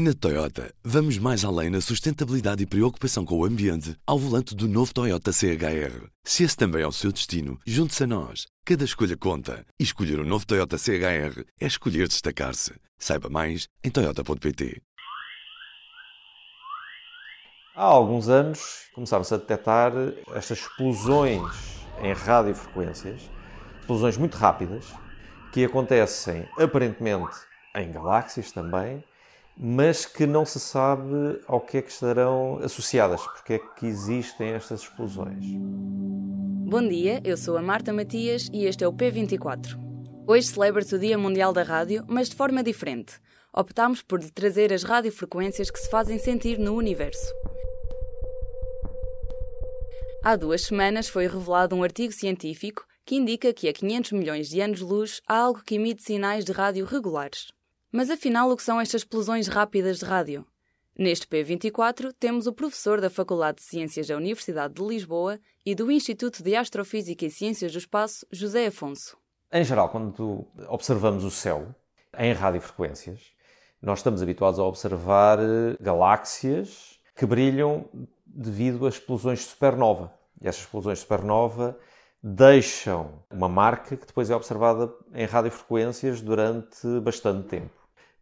Na Toyota, vamos mais além na sustentabilidade e preocupação com o ambiente ao volante do novo Toyota CHR. Se esse também é o seu destino, junte-se a nós. Cada escolha conta. E escolher o um novo Toyota CHR é escolher destacar-se. Saiba mais em Toyota.pt. Há alguns anos começámos a detectar estas explosões em radiofrequências, explosões muito rápidas, que acontecem aparentemente em galáxias também mas que não se sabe ao que é que estarão associadas, porque é que existem estas explosões. Bom dia, eu sou a Marta Matias e este é o P24. Hoje celebra-se o Dia Mundial da Rádio, mas de forma diferente. Optámos por trazer as radiofrequências que se fazem sentir no universo. Há duas semanas foi revelado um artigo científico que indica que a 500 milhões de anos-luz há algo que emite sinais de rádio regulares. Mas afinal, o que são estas explosões rápidas de rádio? Neste P24 temos o professor da Faculdade de Ciências da Universidade de Lisboa e do Instituto de Astrofísica e Ciências do Espaço, José Afonso. Em geral, quando observamos o céu em radiofrequências, nós estamos habituados a observar eh, galáxias que brilham devido a explosões de supernova. E essas explosões de supernova deixam uma marca que depois é observada em radiofrequências durante bastante tempo.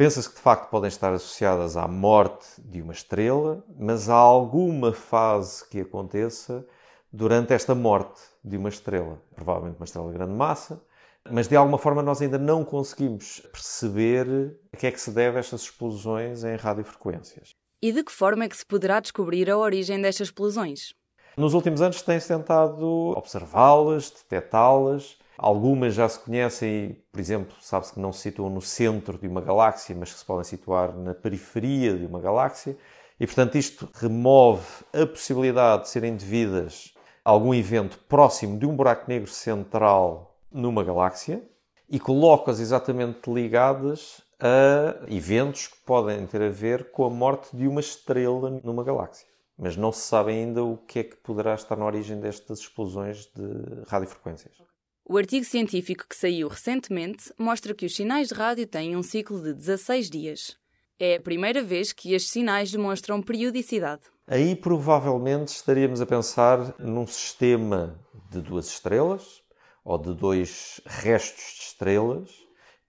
Pensa-se que de facto podem estar associadas à morte de uma estrela, mas há alguma fase que aconteça durante esta morte de uma estrela, provavelmente uma estrela de grande massa, mas de alguma forma nós ainda não conseguimos perceber a que é que se deve estas explosões em radiofrequências. E de que forma é que se poderá descobrir a origem destas explosões? Nos últimos anos tem-se tentado observá-las, detectá-las, Algumas já se conhecem por exemplo, sabe-se que não se situam no centro de uma galáxia, mas que se podem situar na periferia de uma galáxia. E, portanto, isto remove a possibilidade de serem devidas a algum evento próximo de um buraco negro central numa galáxia e coloca-as exatamente ligadas a eventos que podem ter a ver com a morte de uma estrela numa galáxia. Mas não se sabe ainda o que é que poderá estar na origem destas explosões de radiofrequências. O artigo científico que saiu recentemente mostra que os sinais de rádio têm um ciclo de 16 dias. É a primeira vez que estes sinais demonstram periodicidade. Aí provavelmente estaríamos a pensar num sistema de duas estrelas ou de dois restos de estrelas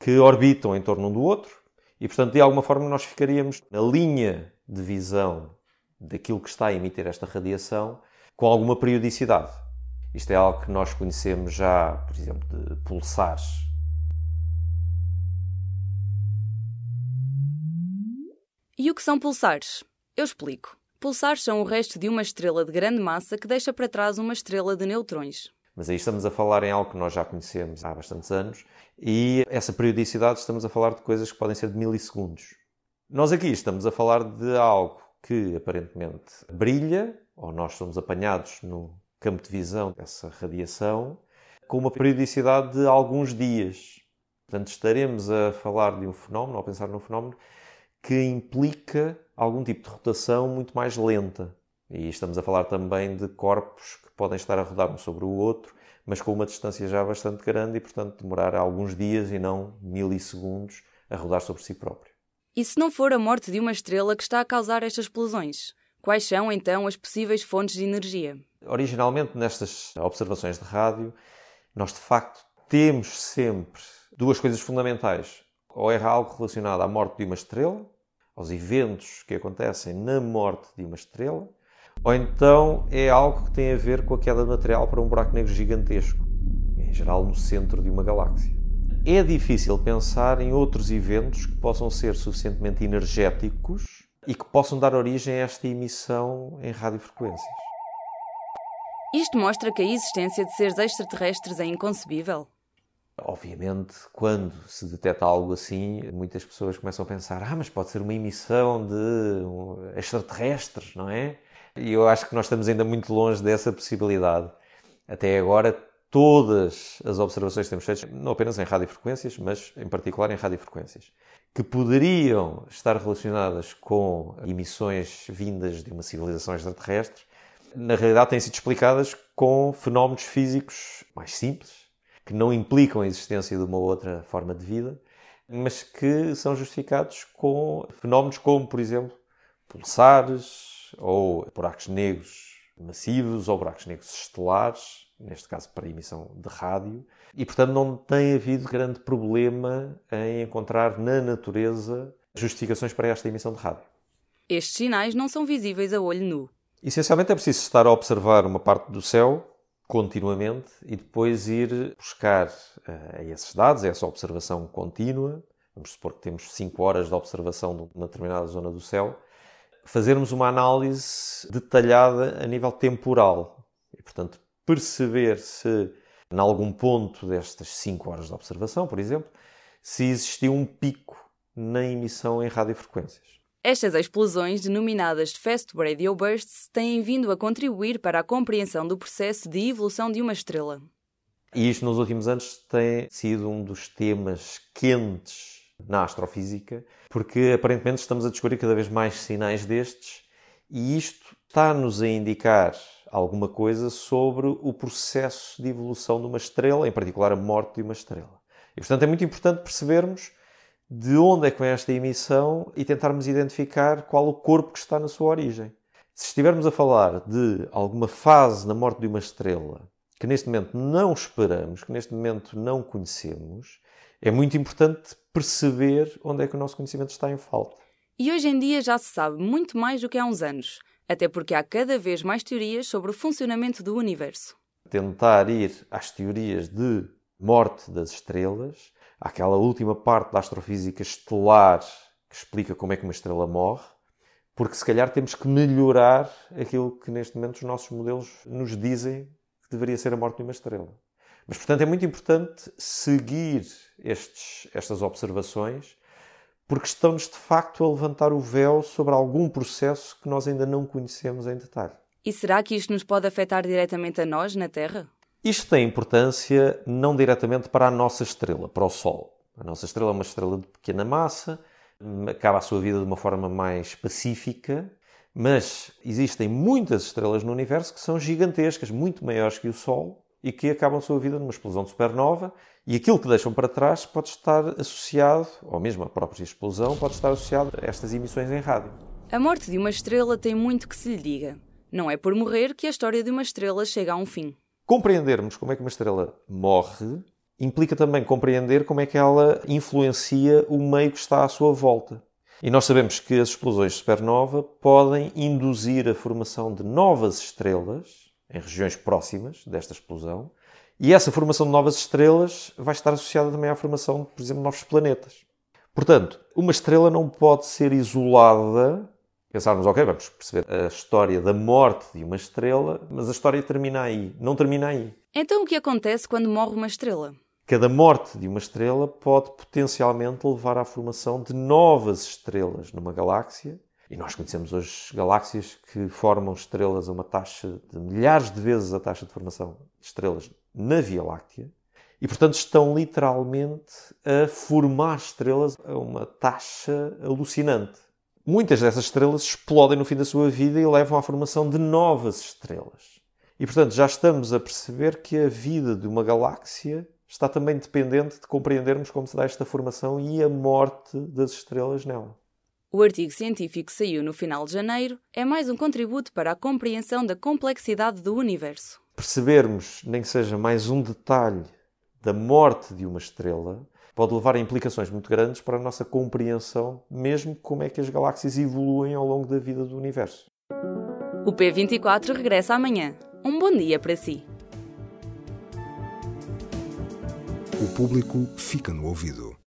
que orbitam em torno um do outro e, portanto, de alguma forma nós ficaríamos na linha de visão daquilo que está a emitir esta radiação com alguma periodicidade. Isto é algo que nós conhecemos já, por exemplo, de pulsares. E o que são pulsares? Eu explico. Pulsares são o resto de uma estrela de grande massa que deixa para trás uma estrela de neutrões. Mas aí estamos a falar em algo que nós já conhecemos há bastantes anos e essa periodicidade estamos a falar de coisas que podem ser de milissegundos. Nós aqui estamos a falar de algo que aparentemente brilha, ou nós somos apanhados no campo de visão dessa radiação com uma periodicidade de alguns dias. Portanto, estaremos a falar de um fenómeno, ou a pensar num fenómeno, que implica algum tipo de rotação muito mais lenta. E estamos a falar também de corpos que podem estar a rodar um sobre o outro, mas com uma distância já bastante grande e, portanto, demorar alguns dias e não milissegundos a rodar sobre si próprio. E se não for a morte de uma estrela que está a causar estas explosões? Quais são então as possíveis fontes de energia? Originalmente, nestas observações de rádio, nós de facto temos sempre duas coisas fundamentais. Ou é algo relacionado à morte de uma estrela, aos eventos que acontecem na morte de uma estrela, ou então é algo que tem a ver com a queda de material para um buraco negro gigantesco, em geral no centro de uma galáxia. É difícil pensar em outros eventos que possam ser suficientemente energéticos e que possam dar origem a esta emissão em radiofrequências. Isto mostra que a existência de seres extraterrestres é inconcebível? Obviamente, quando se detecta algo assim, muitas pessoas começam a pensar: ah, mas pode ser uma emissão de extraterrestres, não é? E eu acho que nós estamos ainda muito longe dessa possibilidade. Até agora, todas as observações que temos feitas, não apenas em radiofrequências, mas em particular em radiofrequências, que poderiam estar relacionadas com emissões vindas de uma civilização extraterrestre, na realidade têm sido explicadas com fenómenos físicos mais simples, que não implicam a existência de uma outra forma de vida, mas que são justificados com fenómenos como, por exemplo, pulsares ou buracos negros massivos ou buracos negros estelares, neste caso para emissão de rádio, e portanto não tem havido grande problema em encontrar na natureza justificações para esta emissão de rádio. Estes sinais não são visíveis a olho nu. Essencialmente é preciso estar a observar uma parte do céu continuamente e depois ir buscar uh, esses dados, essa observação contínua. Vamos supor que temos 5 horas de observação de uma determinada zona do céu. Fazermos uma análise detalhada a nível temporal e, portanto, perceber se, em algum ponto destas 5 horas de observação, por exemplo, se existiu um pico na emissão em radiofrequências. Estas explosões, denominadas Fast Radio Bursts, têm vindo a contribuir para a compreensão do processo de evolução de uma estrela. E isto nos últimos anos tem sido um dos temas quentes na astrofísica, porque aparentemente estamos a descobrir cada vez mais sinais destes e isto está-nos a indicar alguma coisa sobre o processo de evolução de uma estrela, em particular a morte de uma estrela. E portanto é muito importante percebermos de onde é que vem esta emissão e tentarmos identificar qual o corpo que está na sua origem. Se estivermos a falar de alguma fase na morte de uma estrela que neste momento não esperamos, que neste momento não conhecemos, é muito importante perceber onde é que o nosso conhecimento está em falta. E hoje em dia já se sabe muito mais do que há uns anos, até porque há cada vez mais teorias sobre o funcionamento do universo. Tentar ir às teorias de morte das estrelas aquela última parte da astrofísica estelar que explica como é que uma estrela morre, porque se calhar temos que melhorar aquilo que neste momento os nossos modelos nos dizem que deveria ser a morte de uma estrela. Mas, portanto, é muito importante seguir estes, estas observações, porque estão-nos de facto a levantar o véu sobre algum processo que nós ainda não conhecemos em detalhe. E será que isto nos pode afetar diretamente a nós na Terra? Isto tem importância não diretamente para a nossa estrela, para o Sol. A nossa estrela é uma estrela de pequena massa, acaba a sua vida de uma forma mais pacífica, mas existem muitas estrelas no universo que são gigantescas, muito maiores que o Sol, e que acabam a sua vida numa explosão de supernova, e aquilo que deixam para trás pode estar associado, ou mesmo a própria explosão, pode estar associado a estas emissões em rádio. A morte de uma estrela tem muito que se lhe diga. Não é por morrer que a história de uma estrela chega a um fim. Compreendermos como é que uma estrela morre implica também compreender como é que ela influencia o meio que está à sua volta. E nós sabemos que as explosões de supernova podem induzir a formação de novas estrelas em regiões próximas desta explosão, e essa formação de novas estrelas vai estar associada também à formação de, por exemplo, novos planetas. Portanto, uma estrela não pode ser isolada pensarmos, ok, vamos perceber a história da morte de uma estrela, mas a história termina aí, não termina aí. Então o que acontece quando morre uma estrela? Cada morte de uma estrela pode potencialmente levar à formação de novas estrelas numa galáxia. E nós conhecemos hoje galáxias que formam estrelas a uma taxa de milhares de vezes a taxa de formação de estrelas na Via Láctea. E, portanto, estão literalmente a formar estrelas a uma taxa alucinante. Muitas dessas estrelas explodem no fim da sua vida e levam à formação de novas estrelas. E, portanto, já estamos a perceber que a vida de uma galáxia está também dependente de compreendermos como se dá esta formação e a morte das estrelas nela. O artigo científico que saiu no final de janeiro é mais um contributo para a compreensão da complexidade do universo. Percebermos, nem que seja mais um detalhe da morte de uma estrela, pode levar a implicações muito grandes para a nossa compreensão, mesmo como é que as galáxias evoluem ao longo da vida do universo. O P24 regressa amanhã. Um bom dia para si. O público fica no ouvido.